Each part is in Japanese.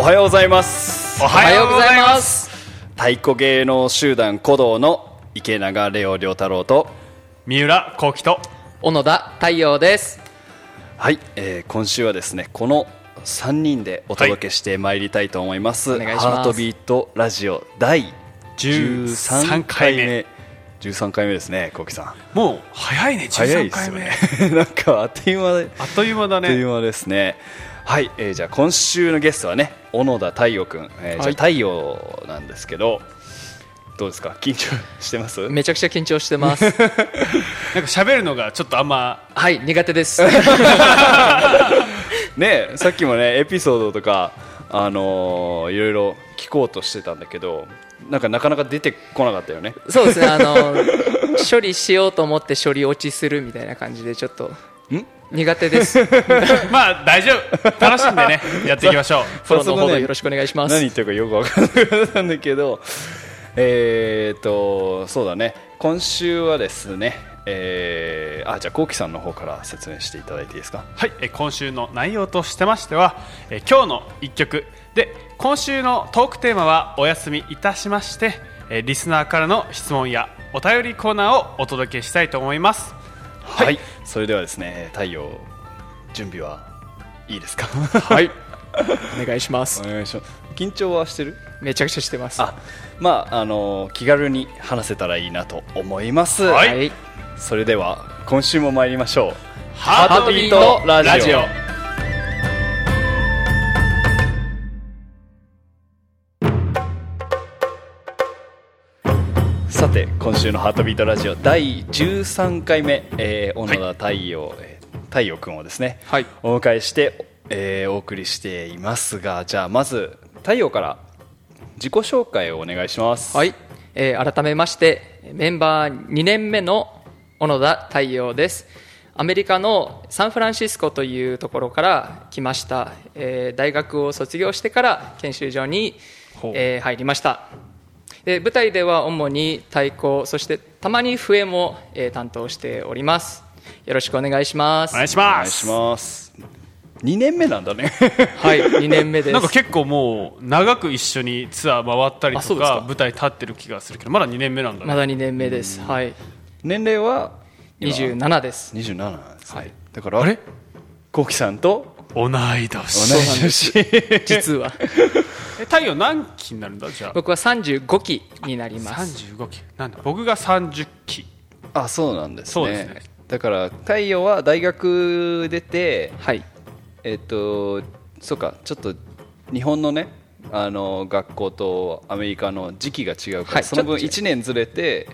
おはようございます。おはようございます。太鼓芸能集団鼓動の池永レオ良太郎と三浦幸喜と小野田太陽です。はい、えー今週はですねこの3人でお届けしてまいりたいと思います、お願いします。ハートビートラジオ第13 13回目。13回目。ですね幸喜さん。もう早いね13早いですよ回目ね。なんかあっという間であっという間だね。あっという間ですね。はい、えーじゃあ今週のゲストはね小野田太陽くん、えーじゃ太陽なんですけどどうですか？緊張してます？めちゃくちゃ緊張してます。なんか喋るのがちょっとあんまはい苦手です。ねさっきもねエピソードとかあのーいろいろ聞こうとしてたんだけどなんかなかなか出てこなかったよね。そうですねあの処理しようと思って処理落ちするみたいな感じでちょっと。ん？苦手です。まあ大丈夫。楽しんでね やっていきましょう。フォローの方よろしくお願いします。何言ってるかよくわかんなかったんだけどえーとそうだね。今週はですねえーあじゃあ幸喜さんの方から説明していただいていいですか？はい、えー今週の内容としてましては、えー今日の一曲。で今週のトークテーマはお休みいたしまして、えーリスナーからの質問やお便りコーナーをお届けしたいと思いますはい、それではですね太陽準備はいいですか？はい。お願いします。お願いします。緊張はしてる？めちゃくちゃしてます。あまああの気軽に話せたらいいなと思います、はいはい。それでは今週も参りましょう。ハートビートラジオ今週の「ハートビートラジオ」第13回目、えー小野田太陽、えー太陽くんをですね、はい。お迎えして、えーお送りしていますがじゃあまず太陽から自己紹介をお願いします。はい、えー改めましてメンバー2年目の小野田太陽です。アメリカのサンフランシスコというところから来ました、えー大学を卒業してから研修所にえー入りましたで舞台では主に太鼓そしてたまに笛も、えー担当しております。よろしくお願いします。お願いしお願いします。ます2年目なんだね。はい2年目です。なんか結構もう長く一緒にツアー回ったりとかか。舞台立ってる気がするけどまだ2年目なんだね。まだ2年目です。はい。年齢は？今27です。27なんですね、はいだからあれ？幸喜さんと？同い同年い年。実はえ太陽何期になるんだ？じゃあ。僕は35期になります。35期。なんだ？僕が30期。あそうなんですね。そうですね。だから太陽は大学出てはい。えっとそうかちょっと日本のねあの学校とアメリカの時期が違うから、はいその分ちょっと1年ずれて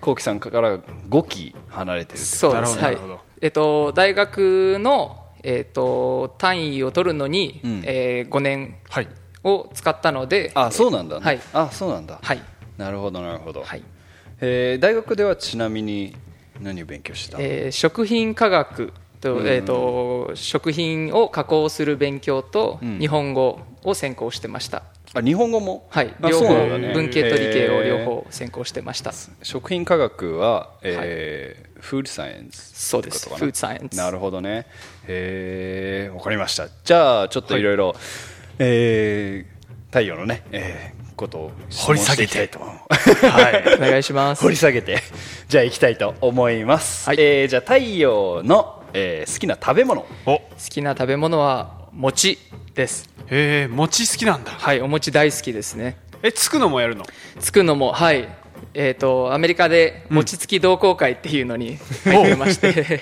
幸喜さんから5期離れてる。ってそうです。はい。えっと大学のえっと単位を取るのに、うん。えー5年。はいを使ったのであそうなんだ、ね。はい。あそうなんだ、はい。なるほどなるほど、はい。えー大学ではちなみに何を勉強してた、えー食品科学と,、えー、と食品を加工する勉強とん。日本語を専攻してました、あ日本語も？はい。あ両方ね文系と理系を両方専攻してました。食品科学は、えーフードサイエンスそうです。フードサイエンスなるほどね。へえわかりました。じゃあちょっといろいろえー太陽のね、えーことを掘り下げて。はい。お願いします。掘り下げて。じゃあ行きたいと思います、はい。えーじゃあ太陽の、えー好きな食べ物。お。好きな食べ物は餅です。へえ餅好きなんだ。はいお餅大好きですね。えつくのもやるの？つくのもはい。えー、とアメリカで餅つき同好会っていうのに入ってまして、めっ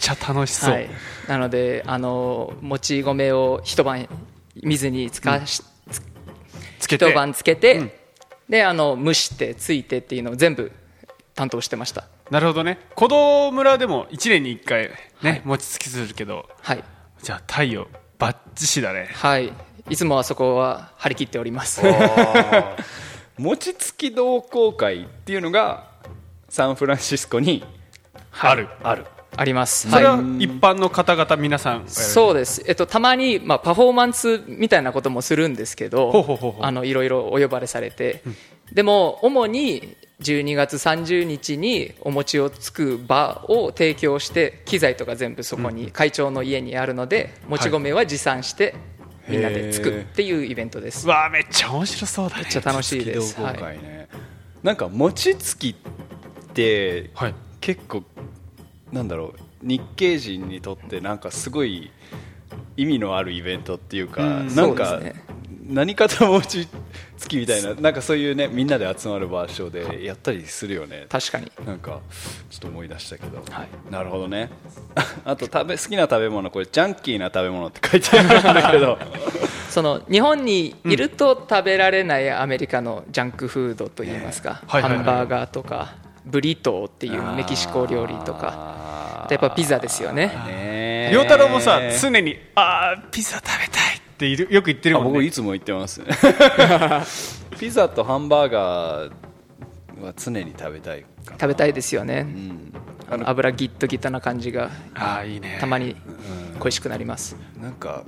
ちゃ楽しそう、はい、なのであのもち米を一晩水につかし、つけて。一晩つけて、であの蒸してついてっていうのを全部担当してました。なるほどね。子供村でも1年に1回ね、はい。餅つきするけどはい、じゃあ太陽バッチシだね。はい、いつもあそこは張り切っております。餅つき同好会っていうのがサンフランシスコにある。あるあります。それははい。一般の方々皆さん。そうです、えっと、たまに、まあ、パフォーマンスみたいなこともするんですけどほうほうほうほう。あのいろいろお呼ばれされて、でも主に12月30日にお餅をつく場を提供して機材とか全部そこに会長の家にあるのでもち米は持参してみんなでつくっていうイベントです。うわーめっちゃ面白そうだね。めっちゃ楽しいです。同好はい会ね、なんか餅つきってはい。結構なんだろう日系人にとってなんかすごい意味のあるイベントっていうか、うんなんか、何かと餅つきみたいななんかそういうねみんなで集まる場所でやったりするよね。確かに。なんかちょっと思い出したけど、はい。なるほどね。あと食べ好きな食べ物これジャンキーな食べ物って書いてあるんだけど。その日本にいると食べられないアメリカのジャンクフードといいますか、ハンバーガーとかブリトーっていうメキシコ料理とか。やっぱピザですよね。ね亮太郎もさ常にあーピザ食べたいっているよく言ってるあもんね。僕いつも言ってますね。ピザとハンバーガーは常に食べたい食べたいですよね、うん。あの油ギットギタな感じがああいいね。たまに恋しくなります、なんか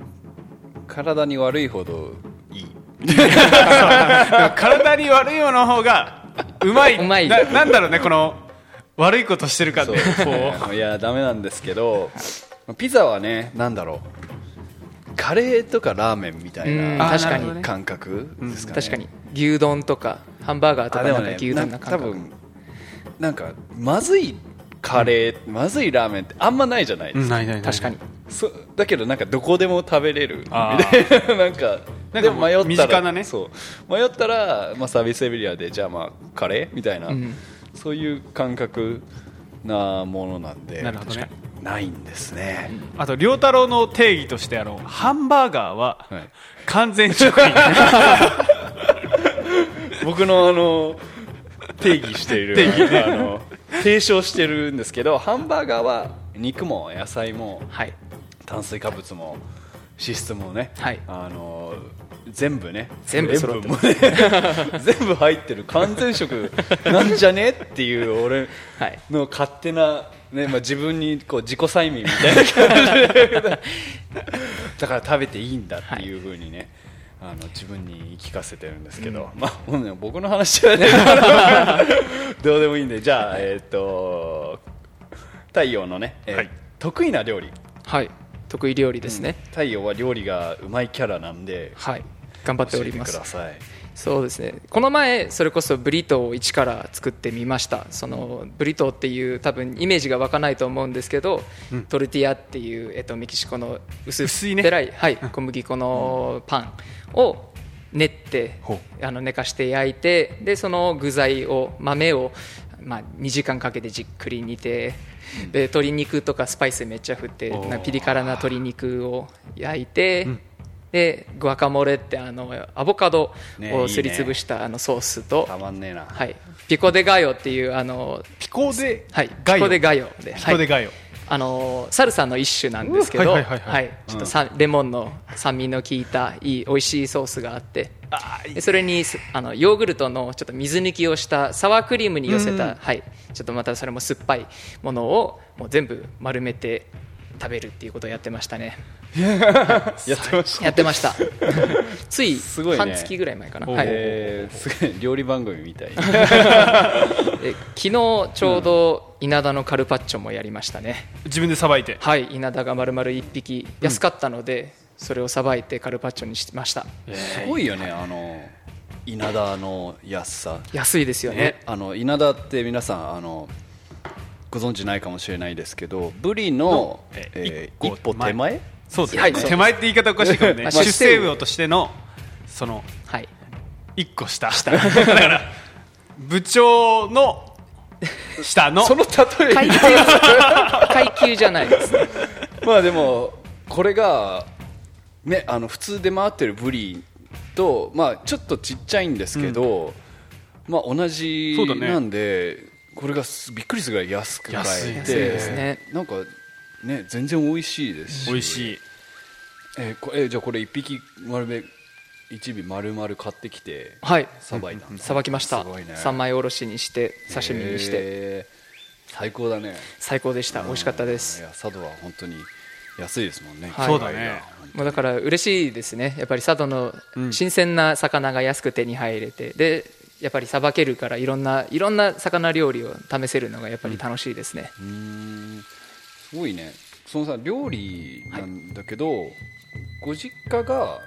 体に悪いほどいい。体に悪いものの方がうまい。うまい。ななんだろうねこの悪いことしてるかって。こう。いやダメなんですけどピザはねなんだろう。カレーとかラーメンみたいうん。な確かに感覚ですかね。確かに。牛丼とかハンバーガーとかなんか牛丼な感覚、多分なんかまずいカレー、まずいラーメンってあんまないじゃないですか、ないないない確かに。そだけどなんかどこでも食べれる。みあたいななんかなんかでも迷ったら身近なね。そう。迷ったら、まあ、サービスエリアでじゃあまあカレー？みたいな、ん。そういう感覚なものなんでなるほどね。ないんですね、あと亮太郎の定義としてあのハンバーガーははい。完全食品。僕のあの定義している。あの提唱してるんですけどハンバーガーは肉も野菜もはい。炭水化物も脂質もね、はい。あの全部ね全部揃って 全部入ってる完全食なんじゃねっていう俺はい。の勝手な、ねまあ、自分にこう自己催眠みたいな感じで。だから食べていいんだっていうふうにね、あの自分に言い聞かせてるんですけど、まあほんね僕の話はね どうでもいいんでじゃあえっ、と太陽のね、えーはい。得意な料理。はい。得意料理ですね、太陽は料理がうまいキャラなんではい。頑張っております。くださいそうですね。この前それこそブリトーを一から作ってみました。そのブリトーっていう多分イメージが湧かないと思うんですけど、トルティアっていう、えっと、メキシコの薄薄いねっぺらい、はい、小麦粉のパンを練ってほあの寝かして焼いてでその具材を豆を、まあ、2時間かけてじっくり煮てで鶏肉とかスパイスめっちゃ振ってピリ辛な鶏肉を焼いて、でグアカモレってあのアボカドをすりつぶしたあのソースと、たまんねえな、はい、ピコデガヨっていうあの、ピコではい、ガヨ？ピコデガヨで、はい、ピコでガヨ。あのサルサの一種なんですけど、はいはいはいはい。はい。ちょっとさ、レモンの酸味の効いたいい美味しいソースがあってそれにすあのヨーグルトのちょっと水抜きをしたサワークリームに寄せた、はい、ちょっとまたそれも酸っぱいものをもう全部丸めて食べるっていうことをやってましたね。やってました。やってました。ついすごいね。半月ぐらい前かな、はい、えーすごい料理番組みたい。で昨日ちょうど稲田のカルパッチョもやりましたね、自分でさばいて。はい稲田が丸々1匹。安かったので、それをさばいてカルパッチョにしました。すごいよねあの稲田の安さ。安いですよね。ねあの稲田って皆さんあのご存知ないかもしれないですけどブリの、ええー一歩手前？そうですね、はい手前って言い方おかしいかもね。まあ出世魚としてのそのはい。一個下。だから部長の下の。その例え階級階級じゃないですね。まあでもこれが、ね、あの普通で回ってるブリと、まあ、ちょっとちっちゃいんですけど、まあ、同じそうだね。なんで、これがすびっくりするぐらい安く買えて。安いですね。なんか、ね、全然美味しいですし。美味しい。えーこえーじゃあこれ一匹丸め一尾丸々買ってきてはい。さばいたんださばきました、すごいね。三枚おろしにして刺身にして。最高だね。最高でした。美味しかったでいすや佐渡は本当に安いですもんね、はい。そうだね。もうだから嬉しいですね。やっぱり佐渡の新鮮な魚が安く手に入れて。でやっぱりさばけるからいろんないろんな魚料理を試せるのがやっぱり楽しいですね、うーん。すごいね。そのさ料理なんだけど、ご実家が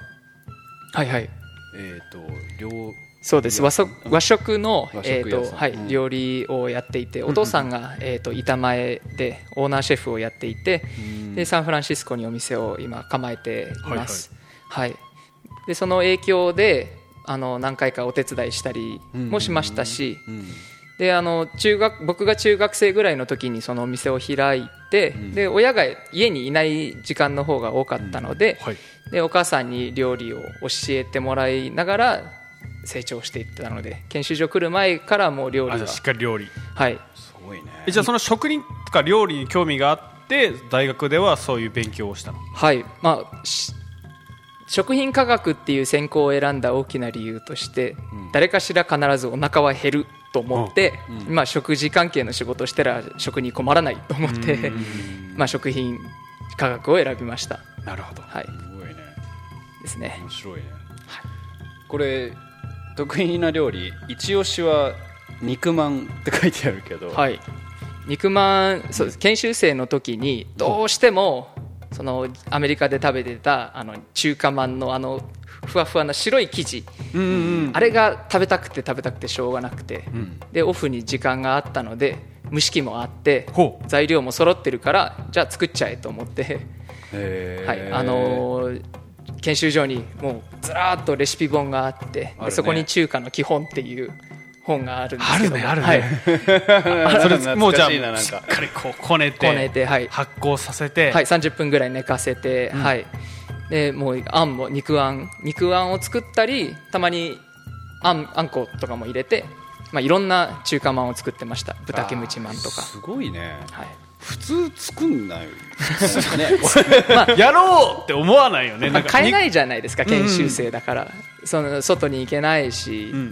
はいはい。えっ、と両そうです。和食和食のえとはいうん料理をやっていてお父さんがえーと板前でオーナーシェフをやっていてでサンフランシスコにお店を今構えています。はい。でその影響であの何回かお手伝いしたりもしましたし。うん。であの中学僕が中学生ぐらいの時にそのお店を開いて、で親が家にいない時間の方が多かったので,、はい。でお母さんに料理を教えてもらいながら成長していったので研修所来る前からもう料理は。あじゃあしっかり料理。はい。すごいね。えじゃあその職人とか料理に興味があって大学ではそういう勉強をしたの？はい。まあし食品科学っていう専攻を選んだ大きな理由として、誰かしら必ずお腹は減ると思って、まあ、食事関係の仕事をしたら食に困らないと思って、まあ、食品科学を選びました。なるほど。はい。すごいね。ですね。面白いね、これ得意な料理一押しは肉まんって書いてあるけど、はい。肉まんそうです。研修生の時にどうしてもそのアメリカで食べてたあの中華まんのあのふわふわな白い生地。うんうんあれが食べたくて食べたくてしょうがなくて、ん。でオフに時間があったので蒸し器もあって材料も揃ってるからじゃあ作っちゃえと思って、はい。あのー研修所にもうずらーっとレシピ本があってね。でそこに中華の基本っていう本があるんですけど。もあるねあはい。あ それもうじゃあしいななんか。しっかりこうこねてこねてはい。発酵させて、はい、30分ぐらい寝かせて、はい、でもうあんも肉あん。肉あんを作ったりたまにあんあんことかも入れて、まあ、いろんな中華まんを作ってました。豚キムチまんとか、すごいね。はい、普通作んない。ね。やろうって思わないよね。まあ、買えないじゃないですか研修生だから、その外に行けないし、ん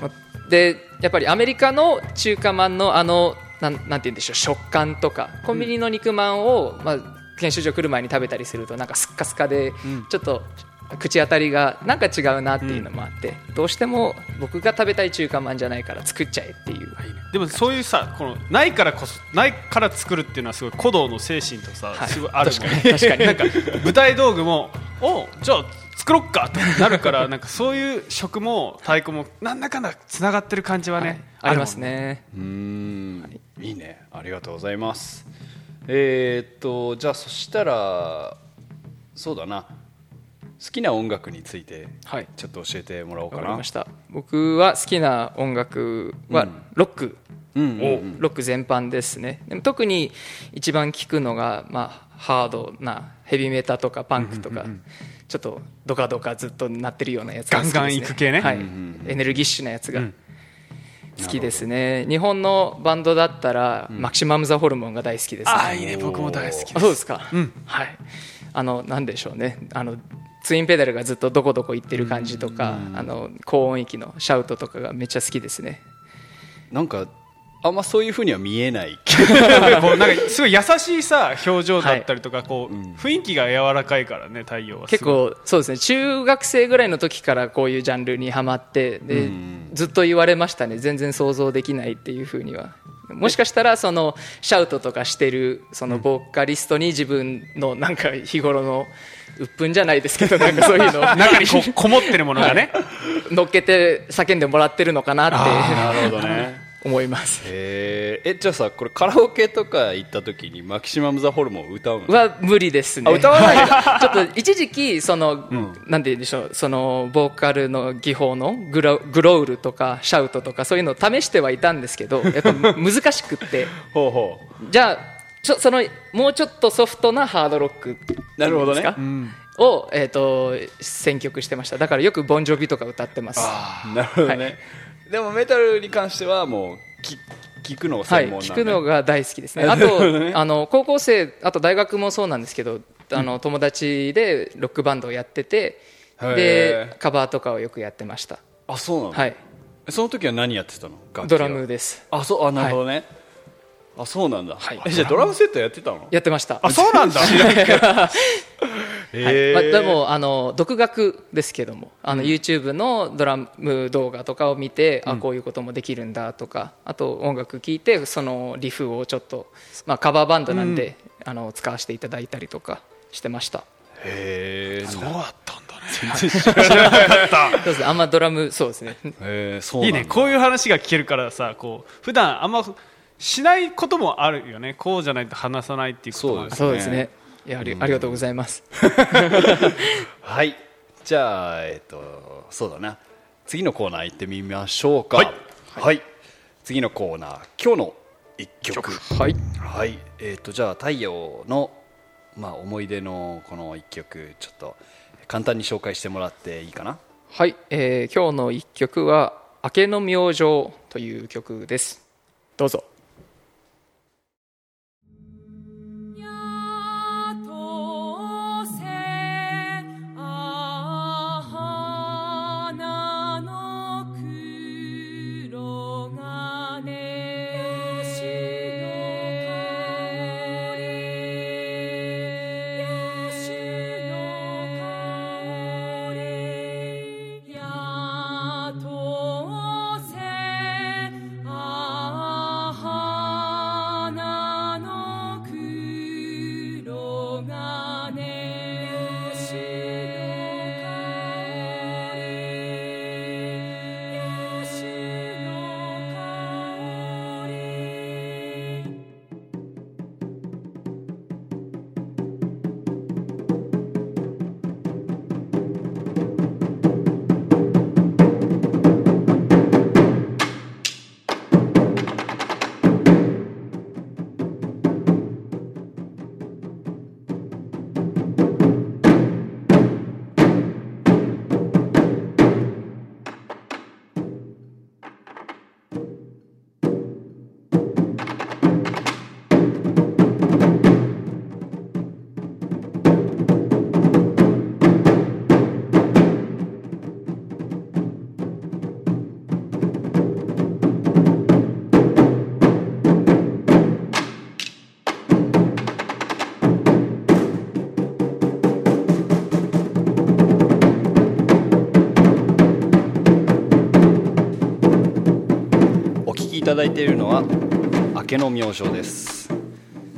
でやっぱりアメリカの中華まんのあのなんなんて言うんでしょう食感とかコンビニの肉まんを、まあ、研修所来る前に食べたりするとなんかスッカスカで、ちょっと口当たりがなんか違うなっていうのもあって、どうしても僕が食べたい中華まんじゃないから作っちゃえっていう、でもそういうさこのないからこそないから作るっていうのはすごい古道の精神とさ、はい。すごいあるもんね。確かに。なんか舞台道具もおじゃあ作ろっかってなるからなんかそういう食も太鼓もなんだかんだつながってる感じはね、ありますね。うーんい。いね。ありがとうございます。えーっとじゃあそしたらそうだな。好きな音楽についてはい。ちょっと教えてもらおうかな。わかりました。僕は好きな音楽はうん。ロック、うんロック全般ですね。でも特に一番聴くのが、まあ、ハードなヘビメタとかパンクとか、ちょっとドカドカずっとなってるようなやつが好きです、ね、ガンガンいく系ね。はい。うんエネルギッシュなやつがうん。好きですね、日本のバンドだったら、マキシマム・ザ・ホルモンが大好きですね。ああいいね。僕も大好きあそうですか、うん。はい。あのなんでしょうね。あのツインペダルがずっとどこどこ行ってる感じとか、あの高音域のシャウトとかがめっちゃ好きですね。なんかあんまそういうふうには見えない。こうなんかすごい優しいさ表情だったりとか、こううん。雰囲気が柔らかいからね太陽はす結構そうですね。中学生ぐらいの時からこういうジャンルにはまってで、うん。ずっと言われましたね。全然想像できないっていうふうには。もしかしたらそのシャウトとかしてるそのボーカリストに自分のなんか日頃の鬱憤じゃないですけどなんかそういうの。を 中にここもってるものがね、乗っけて叫んでもらってるのかなって。なるほどね思います。へー。えじゃあさこれカラオケとか行った時にマキシマム・ザ・ホルモン歌うの？は無理ですね。あ歌わない ちょっと一時期その、なん。て言うんでしょうそのボーカルの技法のグログロールとかシャウトとかそういうのを試してはいたんですけどやっぱ難しくって。ほうほじゃあちょそのもうちょっとソフトなハードロックなるほどね。ですかを、えー、と選曲してました。だからよくボンジョビとか歌ってます。うなるほどね、はいでもメタルに関してはもうき聞くのがはい、聞くのが大好きですね。あと、あの高校生、あと大学もそうなんですけど、あの友達でロックバンドをやってて、でカバーとかをよくやってました。あそうなの、はい、その時は何やってたの？ドラムです。あそうあなるほどね、あそうなんだ、はい。えじゃあドラムセットやってたの？やってました。あそうなんだ はい。まあ、でもあの独学ですけどもあの、YouTube のドラム動画とかを見て、あこういうこともできるんだとかあと音楽聴いてそのリフをちょっと、まあ、カバーバンドなんで、あの使わせていただいたりとかしてました。へえそうだったんだね。然知らない そうですね。あんまドラムそうですね。えー、そういいね。こういう話が聞けるからさこう普段あんましないこともあるよね。こうじゃないと話さないっていうこともそうですねいやありありがとうございます。はい。じゃあえっ、とそうだな。次のコーナー行ってみましょうか。はい、はい。次のコーナー今日の一曲。はい。はい。えっ、とじゃあ太陽のまあ思い出のこの一曲ちょっと簡単に紹介してもらっていいかな？はい、えー今日の一曲は「明けの明星」という曲です。どうぞただいているのは明けの明星です、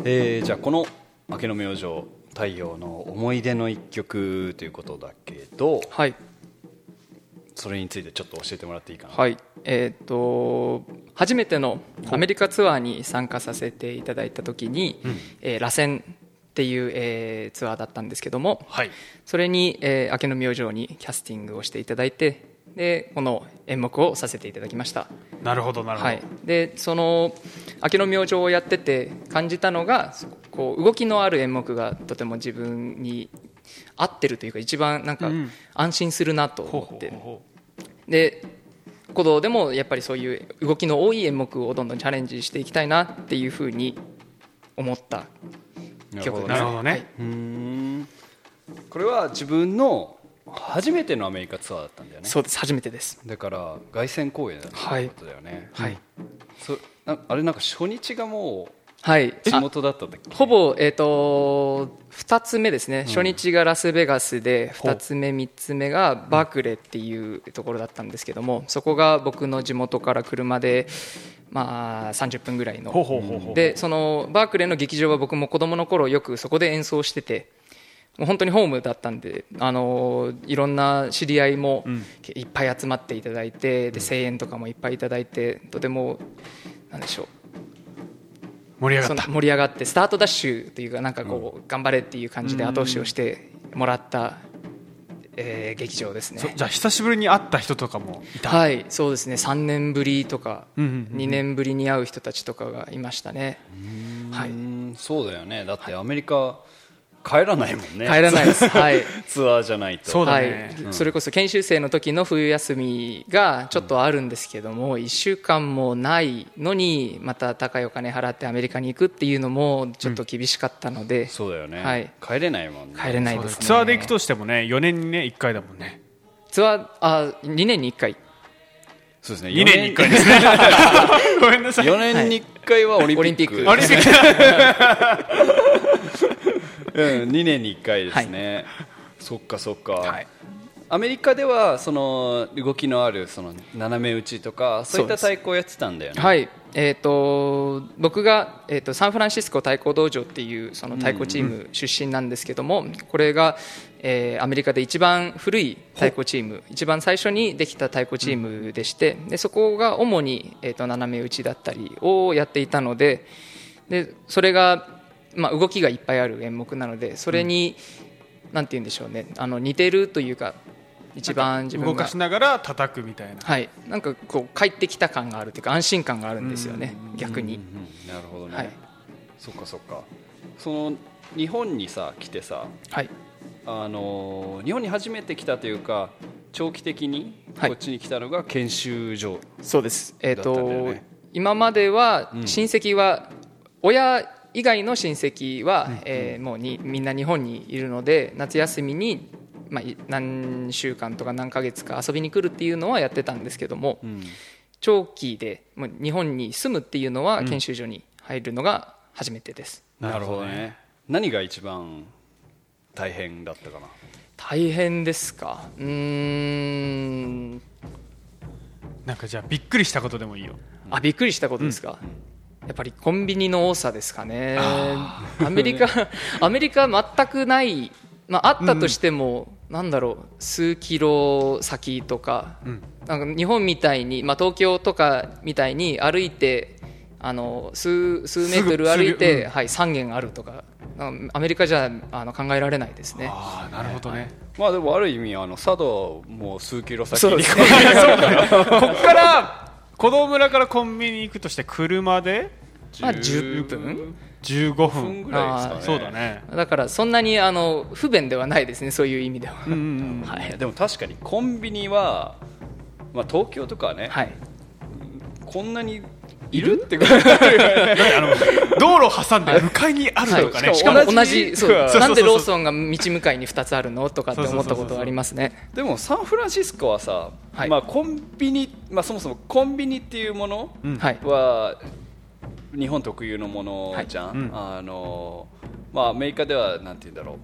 えーじゃあこの明けの明星太陽の思い出の一曲ということだけどはい。それについてちょっと教えてもらっていいかな、はい。えーっと初めてのアメリカツアーに参加させていただいた時に、えー螺旋っていう、えーツアーだったんですけども、はい。それに、えー明けの明星にキャスティングをしていただいてでこの演目をさせていただきました、なるほどなるほど、はい、でその明けの明星をやってて感じたのがこう動きのある演目がとても自分に合ってるというか一番なんかうん安心するなと思って、ほうほうほで鼓動でもやっぱりそういう動きの多い演目をどんどんチャレンジしていきたいなっていうふうに思った曲です。うなるほどね、はい。うーん。これは自分の初めてのアメリカツアーだったんだよね。そうです初めてです。だから凱旋公演だったことだよね、はい、そなあれなんか初日がもうはい、地あ元だったほぼ、えー、と2つ目ですね、初日がラスベガスで2つ目3つ目がバークレーっていうところだったんですけどもそこが僕の地元から車で、まあ、30分ぐらいの。でそのバークレーの劇場は僕も子供の頃よくそこで演奏してて本当にホームだったんで、あのいろんな知り合いもいっぱい集まっていただいてで声援とかもいっぱいいただいてとてもなんでしょう。盛り上がった。盛り上がってスタートダッシュというかなんかこう、頑張れっていう感じで後押しをしてもらった、えー劇場ですね。そじゃあ久しぶりに会った人とかもいた、はいそうですね。3年ぶりとか、うんうんうん2年ぶりに会う人たちとかがいましたね。はういんそうだよね。だってアメリカ帰らないもんね。帰らないです。はい。ツアーじゃないと。そうだはねい、それこそ研修生の時の冬休みがちょっとあるんですけども、1週間もないのにまた高いお金払ってアメリカに行くっていうのもちょっと厳しかったので、そうだよね、はい。帰れないもんね。帰れないですね。ツアーで行くとしてもね4年にね1回だもんね。ツアーあ2年に1回。そうですね。2年に1回ですね。ごめんなさい。4年に1回はオリンピック。オリンピック。オリンピック うん、2年に1回ですね、そっかそっか、はい。アメリカではその動きのあるその斜め打ちとかそういった太鼓をやってたんだよね。はい、えー、と僕が、えー、とサンフランシスコ太鼓道場っていうその太鼓チーム出身なんですけども、これが、えーアメリカで一番古い太鼓チーム一番最初にできた太鼓チームでして、でそこが主に、えー、と斜め打ちだったりをやっていたのででそれが、まあ、動きがいっぱいある演目なのでそれに、なんて言うんでしょうね。あの似てるというか一番自分が。動かしながら叩くみたいな。はい、なんかこう帰ってきた感があるというか安心感があるんですよね、逆に、うんなるほどね、はい。そっかそっか。その日本にさ来てさはい、あのー日本に初めて来たというか長期的にはい。こっちに来たのが研修所、そうです、えったんだよとね。今まではうん。親戚は、親以外の親戚は、えーもうにみんな日本にいるので夏休みに、まあ、い何週間とか何ヶ月か遊びに来るっていうのはやってたんですけども、うん。長期でもう日本に住むっていうのは研修所に入るのが初めてです、なるほどね。何が一番大変だったかな？大変ですか？うーん。なんかじゃあびっくりしたことでもいいよ。あびっくりしたことですか、やっぱりコンビニの多さですかね。アメリカ アメリカ全くない、まあ、あったとしても、なんだろう数キロ先とか,、なんか日本みたいに、まあ、東京とかみたいに歩いてあの数数メートル歩いて、うん。はい、3軒あるとかあアメリカじゃあの考えられないですね。ああなるほどね、まあでもある意味あの佐渡も数キロ先にそうですね。こっから子供村からコンビニ行くとして車でまあ10分？15 5分。分ぐらいですかね。そうだね。だからそんなにあの不便ではないですねそういう意味では、うんうんうんはい。いやでも確かにコンビニは、まあ、東京とかはね、はい。こんなにいる？ってぐらいあの道路挟んで向かいにあるとかね、はい、しかも同同じ。じそうなんでローソンが道向かいに2つあるの？とかって思ったことはありますね。でもサンフランシスコはさ、はい。まあ、コンビニ、まあ、そもそもコンビニっていうものうん。はい。は日本特有のものじゃん、はいうん。あのまあ、アメリカではなんて言うんだろう。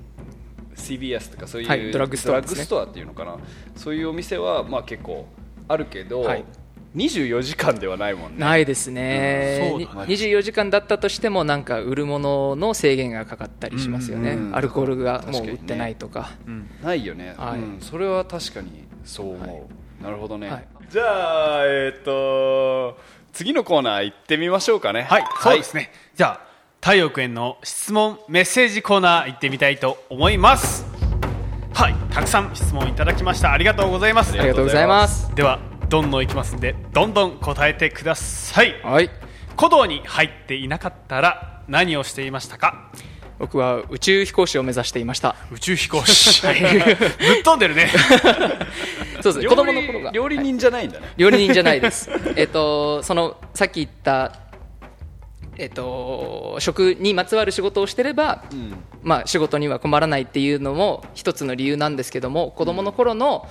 CVS とかそういう、はい。ドラッグストアですね。ドラッグストアっていうのかな。そういうお店はまあ結構あるけど、はい24時間ではないもんね。ないですね、うん。そうだに24時間だったとしてもなんか売るものの制限がかかったりしますよね、うん。アルコールがもう売ってないとか。うん。ないよね、はい。うん、それは確かにそう思う、はい。なるほどね、はい。じゃあえっ、と次のコーナー行ってみましょうかね。はい、そうですね。じゃあ、太陽くんへの質問メッセージコーナー行ってみたいと思います。はい、たくさん質問いただきました。ありがとうございます。ありがとうございます。では、どんどんいきますんで、どんどん答えてください。はい古道に入っていなかったら何をしていましたか？僕は宇宙飛行士を目指していました宇宙飛行士。ぶっ飛んでるね。そうです料理子供の頃が料理人じゃないんだね、料理人じゃないです。えっと、その、さっき言った、えっと、食にまつわる仕事をしてれば、うんまあ、仕事には困らないっていうのも一つの理由なんですけども子供の頃の、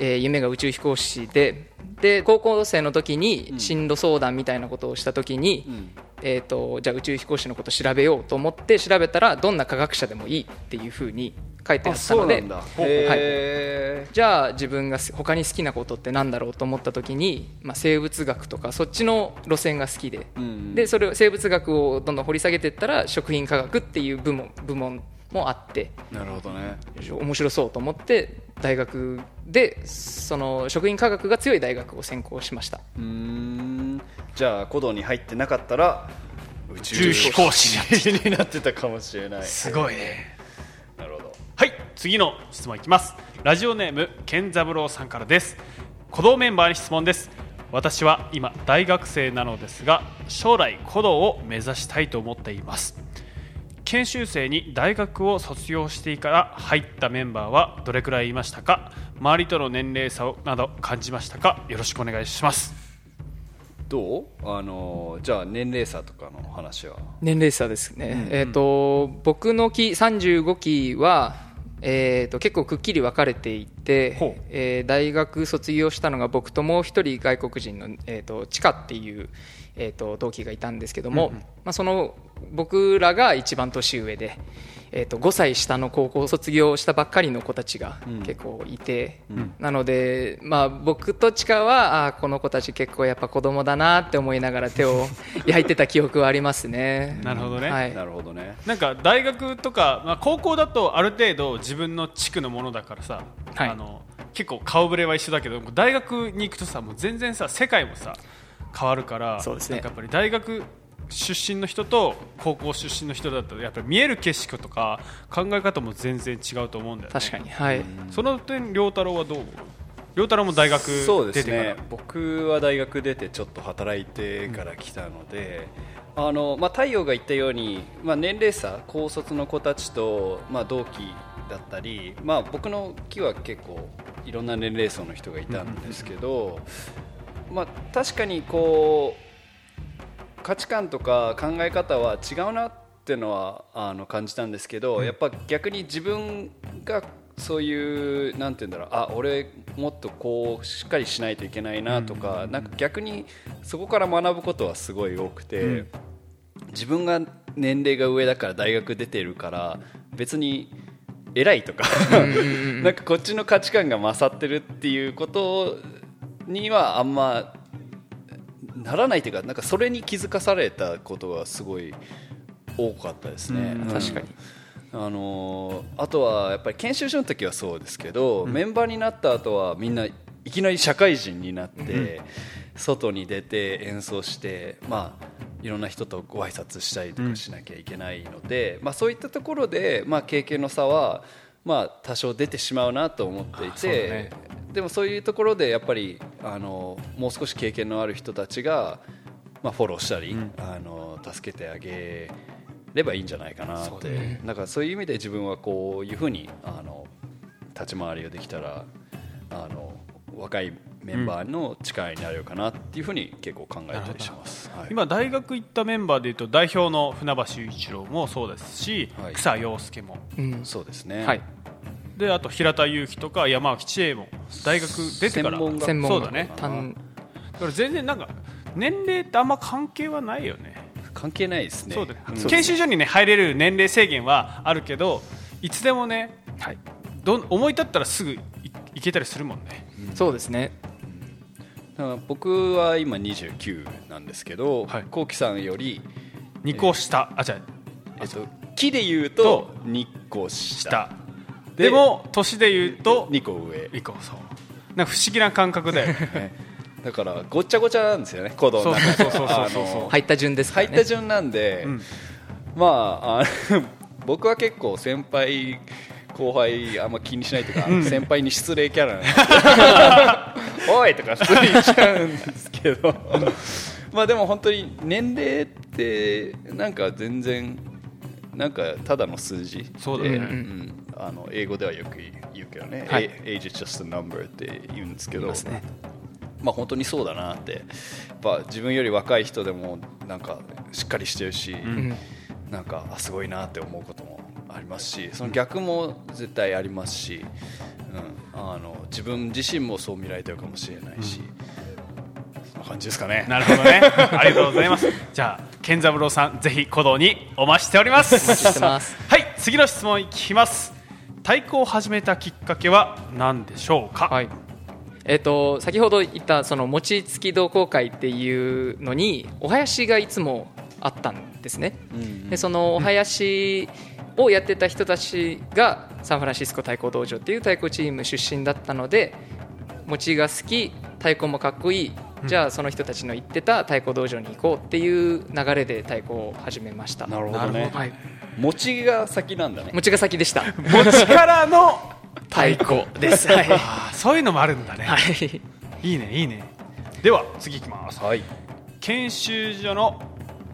えー夢が宇宙飛行士でで高校生の時に進路相談みたいなことをした時に、うん。えー、とじゃあ宇宙飛行士のこと調べようと思って調べたらどんな科学者でもいいっていうふうに書いてああったのでそうなんだ。へじゃあ自分が他に好きなことってなんだろうと思った時に、まあ、生物学とかそっちの路線が好きで、うん。でそれを生物学をどんどん掘り下げていったら食品科学っていう部門部門もあって。えなるほどね。面白そうと思って大学でその食品科学が強い大学を専攻しました。うーん。じゃあ古道に入ってなかったら宇宇宙飛行士にになってたかもしれない。すごいね。なるほど。はい次の質問いきます。ラジオネーム健三郎さんからです。鼓動メンバーに質問です。私は今大学生なのですが将来鼓動を目指したいと思っています研修生に大学を卒業してから入ったメンバーはどれくらいいましたか？周りとの年齢差をなど感じましたか？よろしくお願いします。どう？あのじゃあ年齢差とかの話は？年齢差ですね、えっ、と僕の期35期はえー、と結構くっきり分かれていてえー大学卒業したのが僕ともう一人外国人の、えー、とチカっていう、えー、と同期がいたんですけども、まあ、その僕らが一番年上で、えー、と5歳下の高校を卒業したばっかりの子たちが結構いて、なので、まあ、僕とチカはあーこの子たち結構やっぱ子供だなって思いながら手を焼いてた記憶はありますね。なるほどね。はい。なるほどね。なんか大学とか、まあ、高校だとある程度自分の地区のものだからさ、はい。あの結構顔ぶれは一緒だけど大学に行くとさもう全然さ世界もさ変わるからそうですね。なんかやっぱり大学出身の人と高校出身の人だったらやっぱり見える景色とか考え方も全然違うと思うんだよね。確かに、はい、その点良太郎はどう？良太郎も大学そうですね。僕は大学出てちょっと働いてから来たので、あのまあ、太陽が言ったように、まあ、年齢差高卒の子たちと、まあ、同期だったり、まあ、僕の期は結構いろんな年齢層の人がいたんですけど、まあ、確かにこう価値観とか考え方は違うなっていうのはあの感じたんですけど、やっぱ逆に自分がそういうなんて言うんだろうあ俺もっとこうしっかりしないといけないなとか,、なんか逆にそこから学ぶことはすごい多くて、自分が年齢が上だから大学出てるから別に偉いとか なんかこっちの価値観が勝ってるっていうことにはあんまならないというかなんかそれに気づかされたことがすごい多かったですね。うん。確かに。あのーあとはやっぱり研修所の時はそうですけど、メンバーになった後はみんないきなり社会人になって、外に出て演奏して、まあ、いろんな人とご挨拶したりとかしなきゃいけないので、まあ、そういったところで、まあ、経験の差は、まあ、多少出てしまうなと思っていて、ね。でもそういうところでやっぱりあのもう少し経験のある人たちが、まあ、フォローしたり、あの助けてあげればいいんじゃないかなって、そうだね。だからそういう意味で自分はこういうふうにあの立ち回りができたらあの若いメンバーの力になれるかなっていうふうに結構考えたりします。はい。今大学行ったメンバーでいうと代表の船橋雄一郎もそうですし、はい。草陽介も。うん。そうですね、はい、であと平田裕樹とか山脇千恵も大学出てから専門そうだね。単だから全然なんか年齢ってあんま関係はないよね。関係ないですね。そうだね。ん。研修所にね入れる年齢制限はあるけどいつでもね、はい、どん思い立ったらすぐい行けたりするもんね。そうですねだから僕は今29なんですけど、はい。こうきさんより、2個下、あじゃえっと、木で言うと2個あ下。下。でも年で言うと2個上。以降そう。なんか不思議な感覚だよ ね。ねだからごっちゃごちゃなんですよね行動の 入った順ですからね。入った順なんで、ん。まああの僕は結構先輩後輩あんま気にしないとか、先輩に失礼キャラなんで。おいとか普通に言っちゃうんですけど。まあでも本当に年齢ってなんか全然なんかただの数字でそうだね。ん。あの英語ではよく言うけどね、はい。Age is just a number って言うんですけど。ますね。まあ、本当にそうだな。ってやっぱ自分より若い人でもなんかしっかりしてるし、ん。なんかあすごいなって思うこともありますしその逆も絶対ありますし、うん、あの自分自身もそう見られてるかもしれないし、そんな感じですかね。なるほどね。ありがとうございます。じゃあ健三郎さんぜひ鼓動にお待ちしております。お待ちしてます。はい次の質問いきます。太鼓を始めたきっかけは何でしょうか、はい。えっと先ほど言ったその餅つき同好会っていうのにお囃子がいつもあったんですね、うん。でそのお囃子をやってた人たちがサンフランシスコ太鼓道場っていう太鼓チーム出身だったので餅が好き太鼓もかっこいいじゃあその人たちの行ってた太鼓道場に行こうっていう流れで太鼓を始めました。なるほどね。はい、餅が先なんだね。餅が先でした。餅からの太鼓です。はい、そういうのもあるんだね、い、いいねいいね。では次いきます。はい。研修所の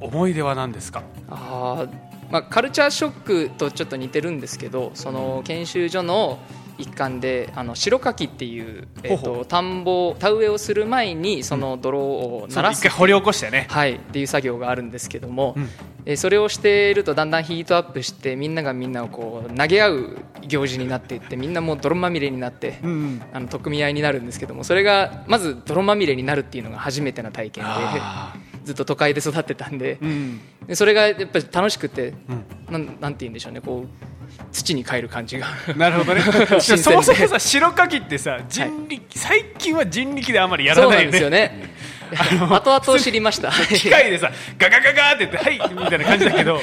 思い出は何ですか？あーまあ、カルチャーショックとちょっと似てるんですけどその研修所の一環であの白かきっていう、えー、と田んぼ田植えをする前にその泥をそ鳴らすう一回掘り起こしてね。はい、っていう作業があるんですけども、うん。えーそれをしているとだんだんヒートアップしてみんながみんなをこう投げ合う行事になっていってみんなもう泥まみれになって、うんあの取っ組み合いになるんですけどもそれがまず泥まみれになるっていうのが初めての体験で。あずっと都会で育ってたんで,、うん。でそれがやっぱり楽しくて、なんなんて言うんでしょうねこう土に帰る感じが。なるほどね。そもそもさ白かきってさ人力、最近は人力であんまりやらそうなよないんですね。よね後々知りました。機械でさガガガガって言ってはいみたいな感じだけど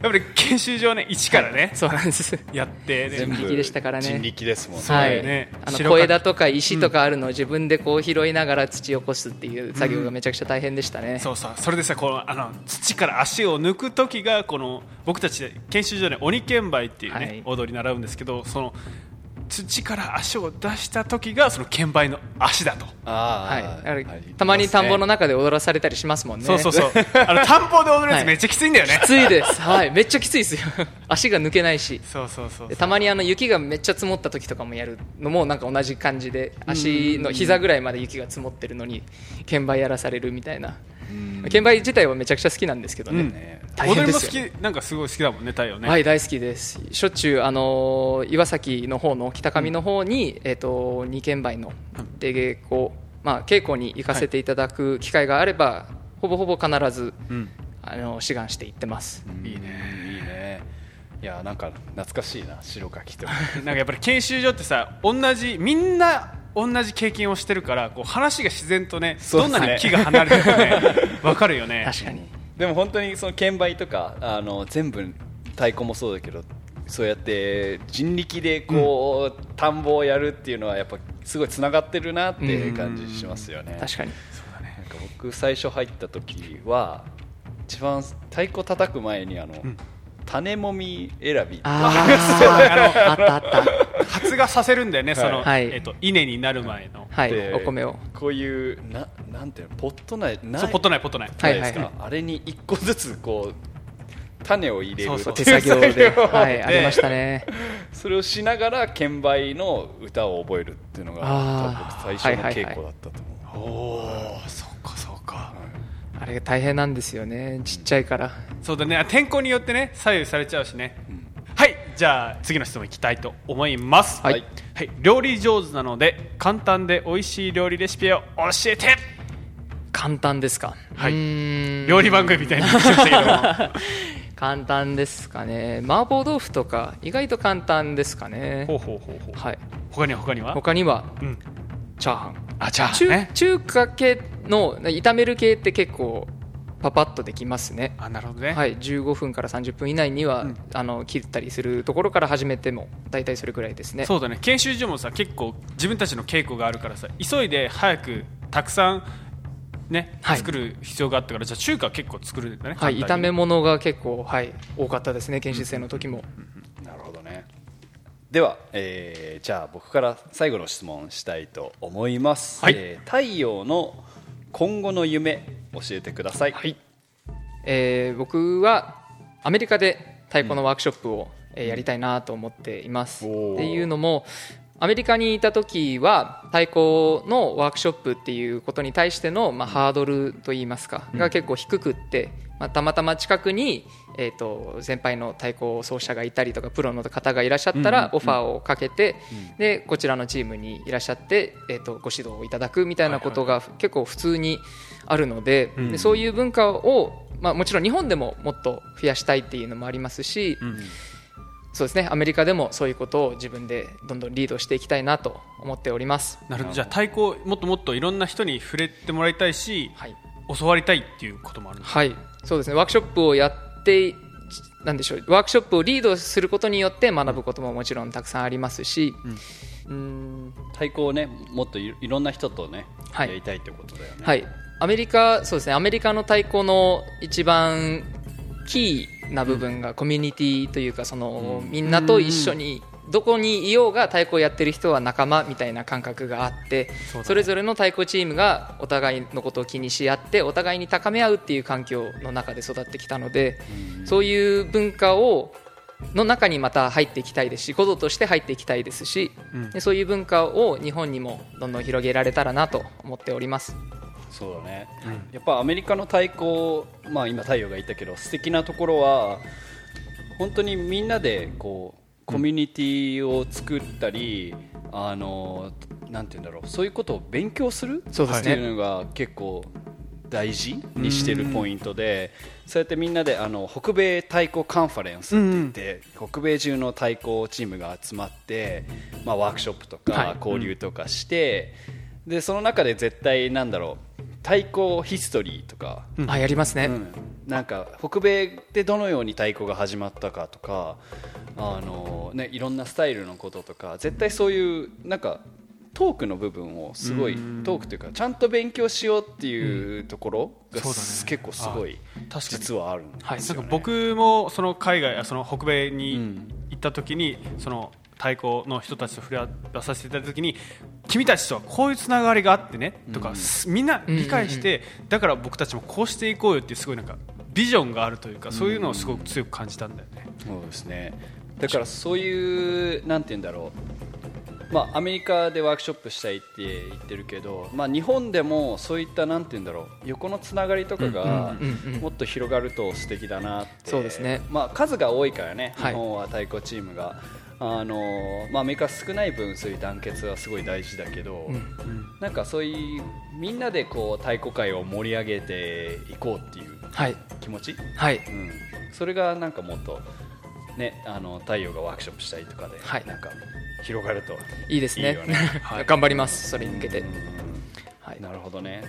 やっぱり研修所ね一からね、そうなんです。やってね。全部人力でしたからね人力ですもんね、はい。ね。あの小枝とか石とかあるのを自分でこう拾いながら土を起こすっていう作業がめちゃくちゃ大変でしたね、そうそう。それでさこのあの土から足を抜く時がこの僕たちで研修所で鬼剣舞っていうね、はい。踊り習うんですけどその土から足を出した時がその剣舞の足だと、はい。たまに田んぼの中で踊らされたりしますもんね。そうそうそう。あの田んぼで踊るやはい。つめっちゃきついんだよね、きついです。はい。めっちゃきついですよ。足が抜けないし。そうそうそうでたまにあの雪がめっちゃ積もった時とかもやるのもなんか同じ感じで足の膝ぐらいまで雪が積もってるのに鍵盤やらされるみたいな鍵盤自体はめちゃくちゃ好きなんですけどね、ね大変ですなんかすごい好きだもんね太陽ね、はい大好きです。しょっちゅう、あのー岩崎の方の北上の方に、えー、と二軒梅の出稽古、まあ、稽古に行かせていただく機会があれば、ほぼほぼ必ず、うん。あの志願して行ってます、いいねいいねいやなんか懐かしいな白かきと。か なんかやっぱり研修所ってさ同じみんな同じ経験をしてるからこう話が自然とねね。どんなに木が離れてもね 分かるよね。確かに。でも本当にその鍵盤とかあの全部太鼓もそうだけどそうやって人力でこう、田んぼをやるっていうのはやっぱすごいつながってるなっていう感じしますよね、確かに。なんか僕最初入った時は一番太鼓叩く前にあの、種もみ選び。あー あったあった。発芽させるんだよねその、はい。えっと稲になる前の。はい。でお米を。こういうななんていうの？ポット内ない。そうポットポットないないですか、はいはいあれに一個ずつこう種を入れる。そうそう手作業で、はい、ありましたね。それをしながら鍵盤の歌を覚えるっていうのが最初の稽古だったと思う、おおそう。かそうかあれ大変なんですよね。ちっちゃいから。そうだね。天候によってね左右されちゃうしね、はい。じゃあ次の質問いきたいと思います。はい。はい、料理上手なので簡単で美味しい料理レシピを教えて。簡単ですか、はい。料理番組みたいにな 簡単ですかね。麻婆豆腐とか意外と簡単ですかね。どほうほうほうほう。はい。他には他には？他にはうん。チャーハンあじゃあ中ね。中華系の炒める系って結構パパッとできますね。あなるほどね、はい、15分から30分以内には、あの切ったりするところから始めても大体それぐらいですね。そうだね。研修所もさ結構自分たちの稽古があるからさ急いで早くたくさんね、はい。作る必要があったからじゃあ中華結構作るんだね。はい、炒め物が結構、はい、多かったですね研修生の時も、なるほどねでは、えーじゃあ僕から最後の質問したいと思います、はい。えー太陽の今後の夢教えてください、はい。えー僕はアメリカで太鼓のワークショップを、えーやりたいなと思っています、っていうのもアメリカにいた時は太鼓のワークショップっていうことに対しての、まあ、ハードルといいますか、が結構低くって、まあ、たまたま近くに、えー、と先輩の太鼓奏者がいたりとかプロの方がいらっしゃったらオファーをかけて、でこちらのチームにいらっしゃって、えー、とご指導をいただくみたいなことが結構普通にあるので,、でそういう文化を、まあ、もちろん日本でももっと増やしたいっていうのもありますし、そうですねアメリカでもそういうことを自分でどんどんリードしていきたいなと思っております。なるほど。じゃあ太鼓もっともっといろんな人に触れてもらいたいし、はい。教わりたいっていうこともあるんですはい、そうですね。ワークショップをやって、なんでしょう。ワークショップをリードすることによって学ぶことももちろんたくさんありますし、うん、太鼓をねもっといいろんな人とね、はいやりたいってことだよね、はい。アメリカ、そうですね。アメリカの太鼓の一番キーな部分がコミュニティというか、その、みんなと一緒に、どこにいようが太鼓をやってる人は仲間みたいな感覚があってそれぞれの太鼓チームがお互いのことを気にし合ってお互いに高め合うっていう環境の中で育ってきたのでそういう文化をの中にまた入っていきたいですしこととして入っていきたいですし、うん。でそういう文化を日本にもどんどん広げられたらなと思っております。そうだね、やっぱアメリカの太鼓、まあ、今太陽が言ったけど素敵なところは本当にみんなでこうコミュニティを作ったり、あのなんて言うんだろうそういうことを勉強するそうですね。っていうのが結構大事にしてるポイントで、そうやってみんなであの北米太鼓カンファレンスって言って、北米中の太鼓チームが集まって、まあ、ワークショップとはい。か交流とかして、でその中で絶対なんだろう太鼓ヒストリーとか、あやりますね、うん。なんか北米でどのように太鼓が始まったかとかあの、ね、いろんなスタイルのこととか絶対そういうなんかトークの部分をすごいトークというかちゃんと勉強しようっていうところが、そうだね。結構すごい実はあるんではいすよ、ね。なんか僕もその海外その北米うにん。行った時にその太鼓の人たちと触れ合わさせていただいた時に君たちとはこういうつながりがあってねとか、すみんな理解して、だから僕たちもこうしていこうよっていうすごいなんかビジョンがあるというかそういうのをすごく強く感じたんだよね。そうですね。だからそういうなんて言うんだろう。まあアメリカでワークショップしたいって言ってるけどまあ日本でもそういったなんて言うんだろう。横のつながりとかがもっと広がると素敵だなって。そうですね。まあ数が多いからね。はい。日本は太鼓チームがあのまあアメリカ少ない分そういう団結はすごい大事だけど、うん。なんかそういうみんなでこう太鼓界を盛り上げていこうっていうはい。気持ち？はい。うん、それがなんかもっと、ね、あの太陽がワークショップしたりとかで、はい。なんか広がるといいですね。はい 頑張ります。それに向けて、うん。はい。なるほどね。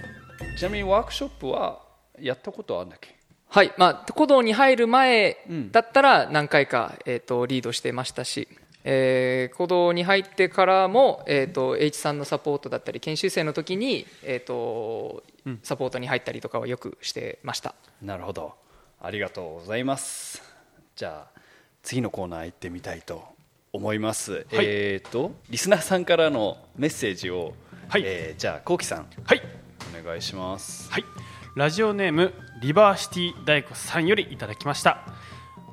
ちなみにワークショップはやったことあるんだっけ？はい。まあ、古道に入る前うん。だったら何回か、えー、とリードしてましたし、えー、古道に入ってからも、えー、と H さんのサポートだったり研修生の時に、えー、とサポートに入ったりとかはよくしてました。なるほど。ありがとうございます。じゃあ次のコーナー行ってみたいと思います、えっ、とリスナーさんからのメッセージを、はい。えーじゃあこうきさん。はい。お願いします。はい、ラジオネームリバーシティ大子さんよりいただきました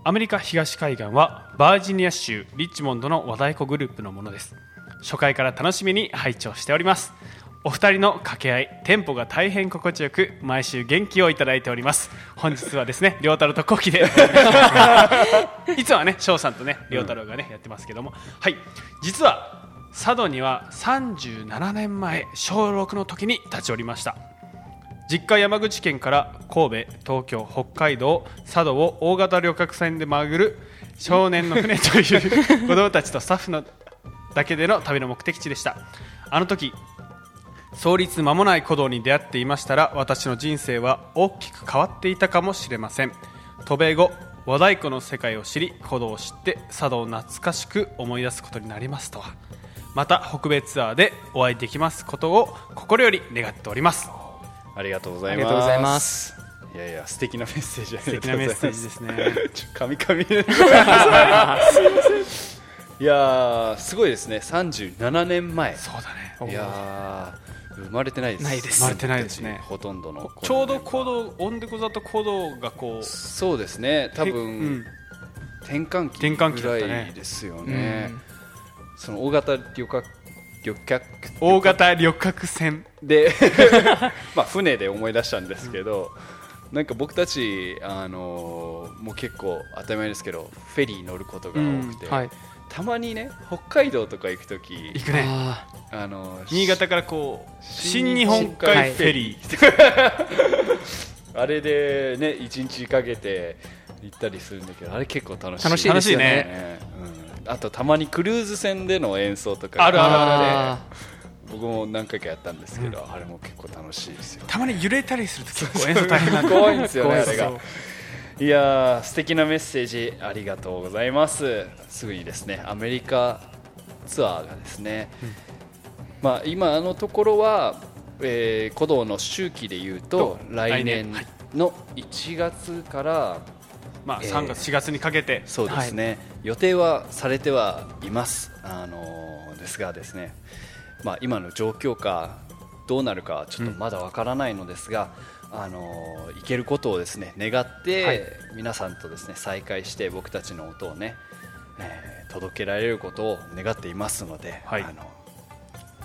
アメリカ東海岸はバージニア州リッチモンドの和太鼓グループのものです。初回から楽しみに拝聴しております。お二人の掛け合いテンポが大変心地よく毎週元気をいただいております。本日はですね 亮太郎とコキで。いつもはね翔さんとね亮太郎がね、やってますけども。はい。実は佐渡には37年前小6の時に立ち寄りました実家山口県から神戸東京北海道佐渡を大型旅客船で巡る少年の船という 子供たちとスタッフのだけでの旅の目的地でした。あの時創立間もない古道に出会っていましたら私の人生は大きく変わっていたかもしれません。渡米後和太鼓の世界を知り古道を知って佐渡を懐かしく思い出すことになりますとは。また北米ツアーでお会いできますことを心より願っておりますありがとうございます。ありがとうございます。いやいや素敵なメッセージあ素敵なメッセージですね。ちょカミカミでい。やーすごいですね。37年前。そうだね。いやー生まれてないです。ないです。生まれてないですね。ほとんどのちょうど行動オンデコザと行動がこうそうですね。多う分、ん。転換期転換期ぐらいですようねん。その大型旅客旅客大型旅客船でまあ船で思い出したんですけど、なんか僕たち、あのーもう結構当たり前ですけどフェリー乗ることが多くて、はい。たまにね北海道とか行くとき行くね。ああのー新潟からこう新新日日本本海海フェリー。あれでね一日かけて行ったりするんだけどあれ結構楽しい。楽しいですよね。うん、あとたまにクルーズ船での演奏とか。あるあるあ僕も何回かやったんですけど、あれも結構楽しいですよ。たまに揺れたりすると結構演奏大変なんだ怖いんですよねあれが。いやー素敵なメッセージありがとうございます。すぐにですねアメリカツアーがですね、まあ今のところは、えー、古道の周期でいうと来来年の1月からまあえー3月4月にかけて。そうですね、予定はされてはいます、あのーですがですね、まあ、今の状況かどうなるかはちょっとまだわからないのですが、あのー行けることをですね願って、はい。皆さんとですね再会して僕たちの音をね、えー届けられることを願っていますので、はい。あの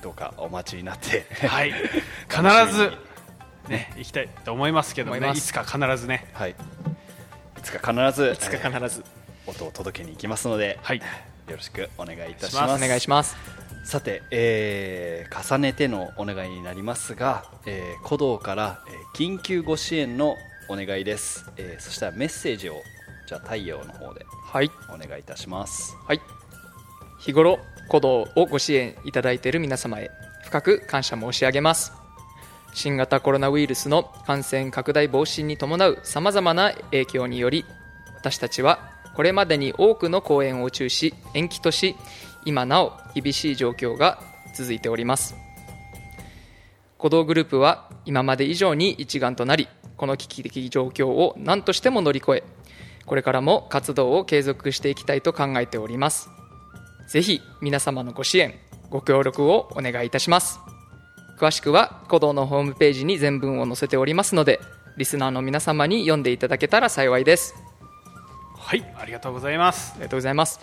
どうかお待ちになって、はい。必ずに。ね行きたいと思いますけどね。思います。いつか必ずね。はい、いつか必ずいつか必ず。音を届けに行きますので、はい。よろしくお願いいたしします。お願いしますさて、えー重ねてのお願いになりますが、えー古道から、えー緊急ご支援のお願いです、えーそしたらメッセージをじゃあ太陽の方ではい。お願いいたします。はい。日頃鼓動をご支援いただいている皆様へ深く感謝申し上げます。新型コロナウイルスの感染拡大防止に伴うさまざまな影響により私たちはこれまでに多くの公演を中止延期とし今なお厳しい状況が続いております。鼓動グループは今まで以上に一丸となりこの危機的状況を何としても乗り越えこれからも活動を継続していきたいと考えております。ぜひ皆様のご支援ご協力をお願いいたします。詳しくは鼓動のホームページに全文を載せておりますのでリスナーの皆様に読んでいただけたら幸いです。はいありがとうございます。ありがとうございます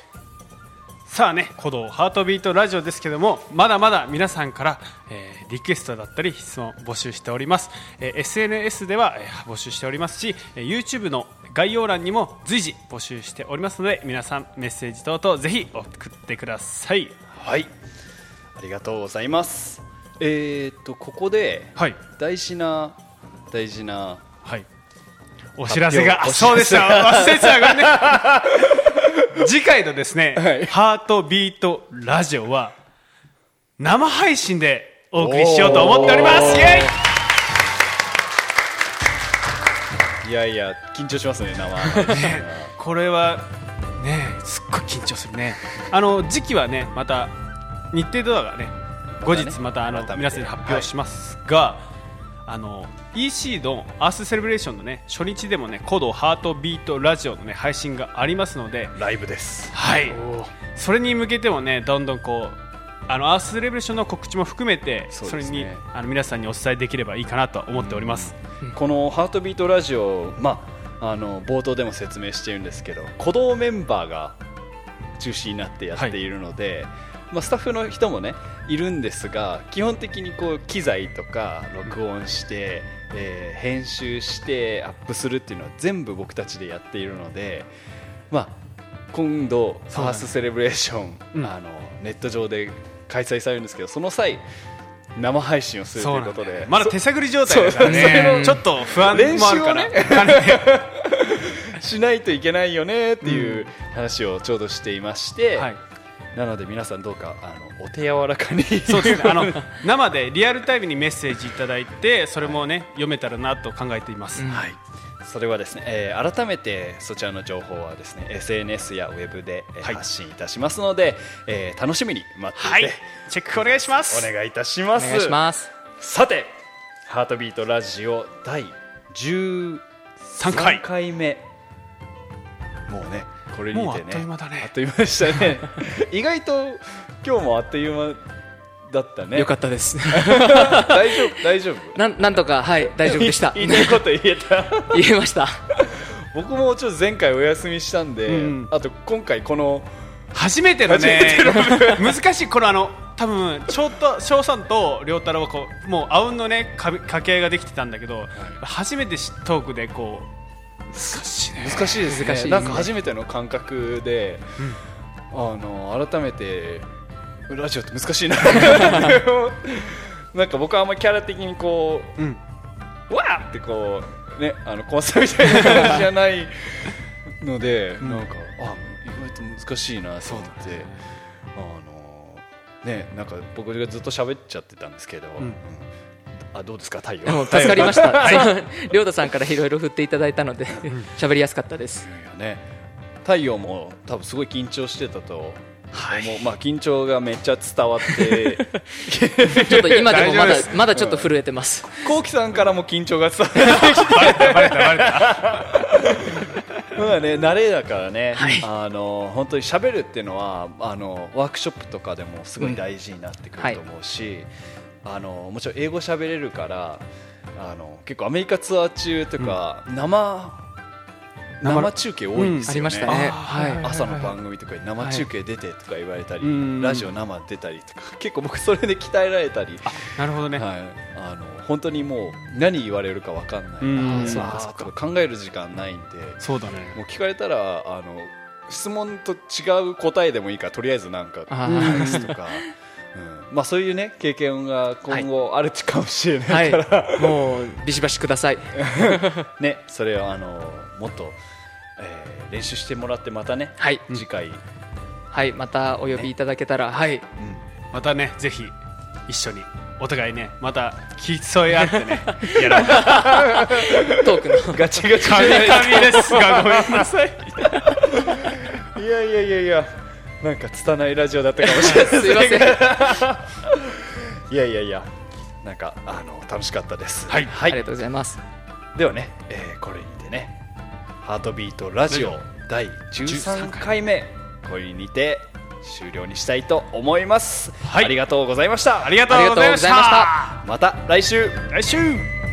さあね鼓動ハートビートラジオですけどもまだまだ皆さんから、えーリクエストだったり質問募集しております、えー SNS では、えー募集しておりますし、えー YouTube の概要欄にも随時募集しておりますので皆さんメッセージ等々ぜひ送ってください。はい。ありがとうございます。えー、っとここではい。大事な大事なはいお知らせが。そうでした。忘れてたごめんね。次回のですね、はい。ハートビートラジオは生配信でお送りしようと思っております。イエイ！いやいや緊張しますね生。これはねすっごい緊張するね。あの時期はねまた日程とかがね後日またあの皆さんに発表しますが、あの EC のアースセレブレーションのね初日でもねコードハートビートラジオのね配信がありますのでライブです。はい。それに向けてもねどんどんこうあのアースセレブレーションの告知も含めてそそ,、れにあの皆さんにお伝えできればいいかなと思っております、この「ハートビートラジオ」まあ、あの冒頭でも説明しているんですけど鼓動メンバーが中心になってやっているので、まあ、スタッフの人もねいるんですが基本的にこう機材とか録音して、えー編集してアップするっていうのは全部僕たちでやっているので、まあ、今度ファーストセレブレーション、うん。あのネット上で開催されるんですけどその際生配信をするということで。そうなんだよまだ手探り状態だからね。ちょっと不安もあるから、練感じでしないといけないよねっていう話をちょうどしていまして、はいなので皆さんどうかあのお手柔らかに。そうですね。あの 生でリアルタイムにメッセージいただいてそれもね読めたらなと考えています、うん。はい。それはですね、えー改めてそちらの情報はですね SNS やウェブで、発信いたしますので、えー楽しみに待っていて、はい。チェックお願いします。お願いいたします。お願いします。さてハートビートラジオ第13 3回。目もうねこれにてね。あっという間だね。あっという間でしたね。意外と今日もあっという間だったね。よかったです。大丈夫大丈夫？なんなんとかはい大丈夫でした。言いたいこと言えた。言えました。僕もちょっと前回お休みしたんで、うんあと今回この初めてのね難しいこのあの多分翔太翔さんと亮太郎はこうもうあうんのねか掛け合いができてたんだけど、初めてトークでこう難しいね。難しいですね。ねなんか初めての感覚で、あの改めてラジオって難しいな。なんか僕はあんまりキャラ的にこうん。うわーってこうねあのコンサルみたいな感じじゃないので、なんかあ意外と難しいなと思って、あのねなんか僕がずっと喋っちゃってたんですけど、うんあどうですか？太陽。助かりました、そう亮太さんからいろいろ振っていただいたので喋りやすかったです。いやね。太陽も多分すごい緊張してたと。思う、まあ緊張がめっちゃ伝わって。ちょっと今でもまだまだちょっと震えてます、こうきさんからも緊張が伝わってきて まあね慣れだからね、あの本当に喋るっていうのはあのワークショップとかでもすごい大事になってくると思うし、あのもちろん英語喋れるからあの結構アメリカツアー中とか、生生中継多いんですよね、ありましたね。はい。朝の番組とかに生中継出てとか言われたり、うん。ラジオ生出たりとか結構僕それで鍛えられたり、なるほどね、はい、あの本当にもう何言われるか分かんない、うん。あーそうかあーとか考える時間ないんで。そうだね。もう聞かれたらあの質問と違う答えでもいいからとりあえずなんかあー。返すとか うん。まあ、そういうね経験が今後あるかもしれないから、はい、もうビシバシください。ね、それをあのもっと、えー練習してもらってまたね、はい。次回、はいまたお呼びいただけたら、はい。またねぜひ一緒にお互いねまた競い合ってね やろう。トークの。ガチガチ。神々ですがごめんなさい。いやいやいやいやなんか拙いラジオだったかもしれない。すいません。いやいやいや。なんかあの楽しかったです。はい。ありがとうございます。ではね、えーこれにてねハートビートラジオ第13回目これにて終了にしたいと思います、はい。ありがとうございました。ありがとうございました。また来週。来週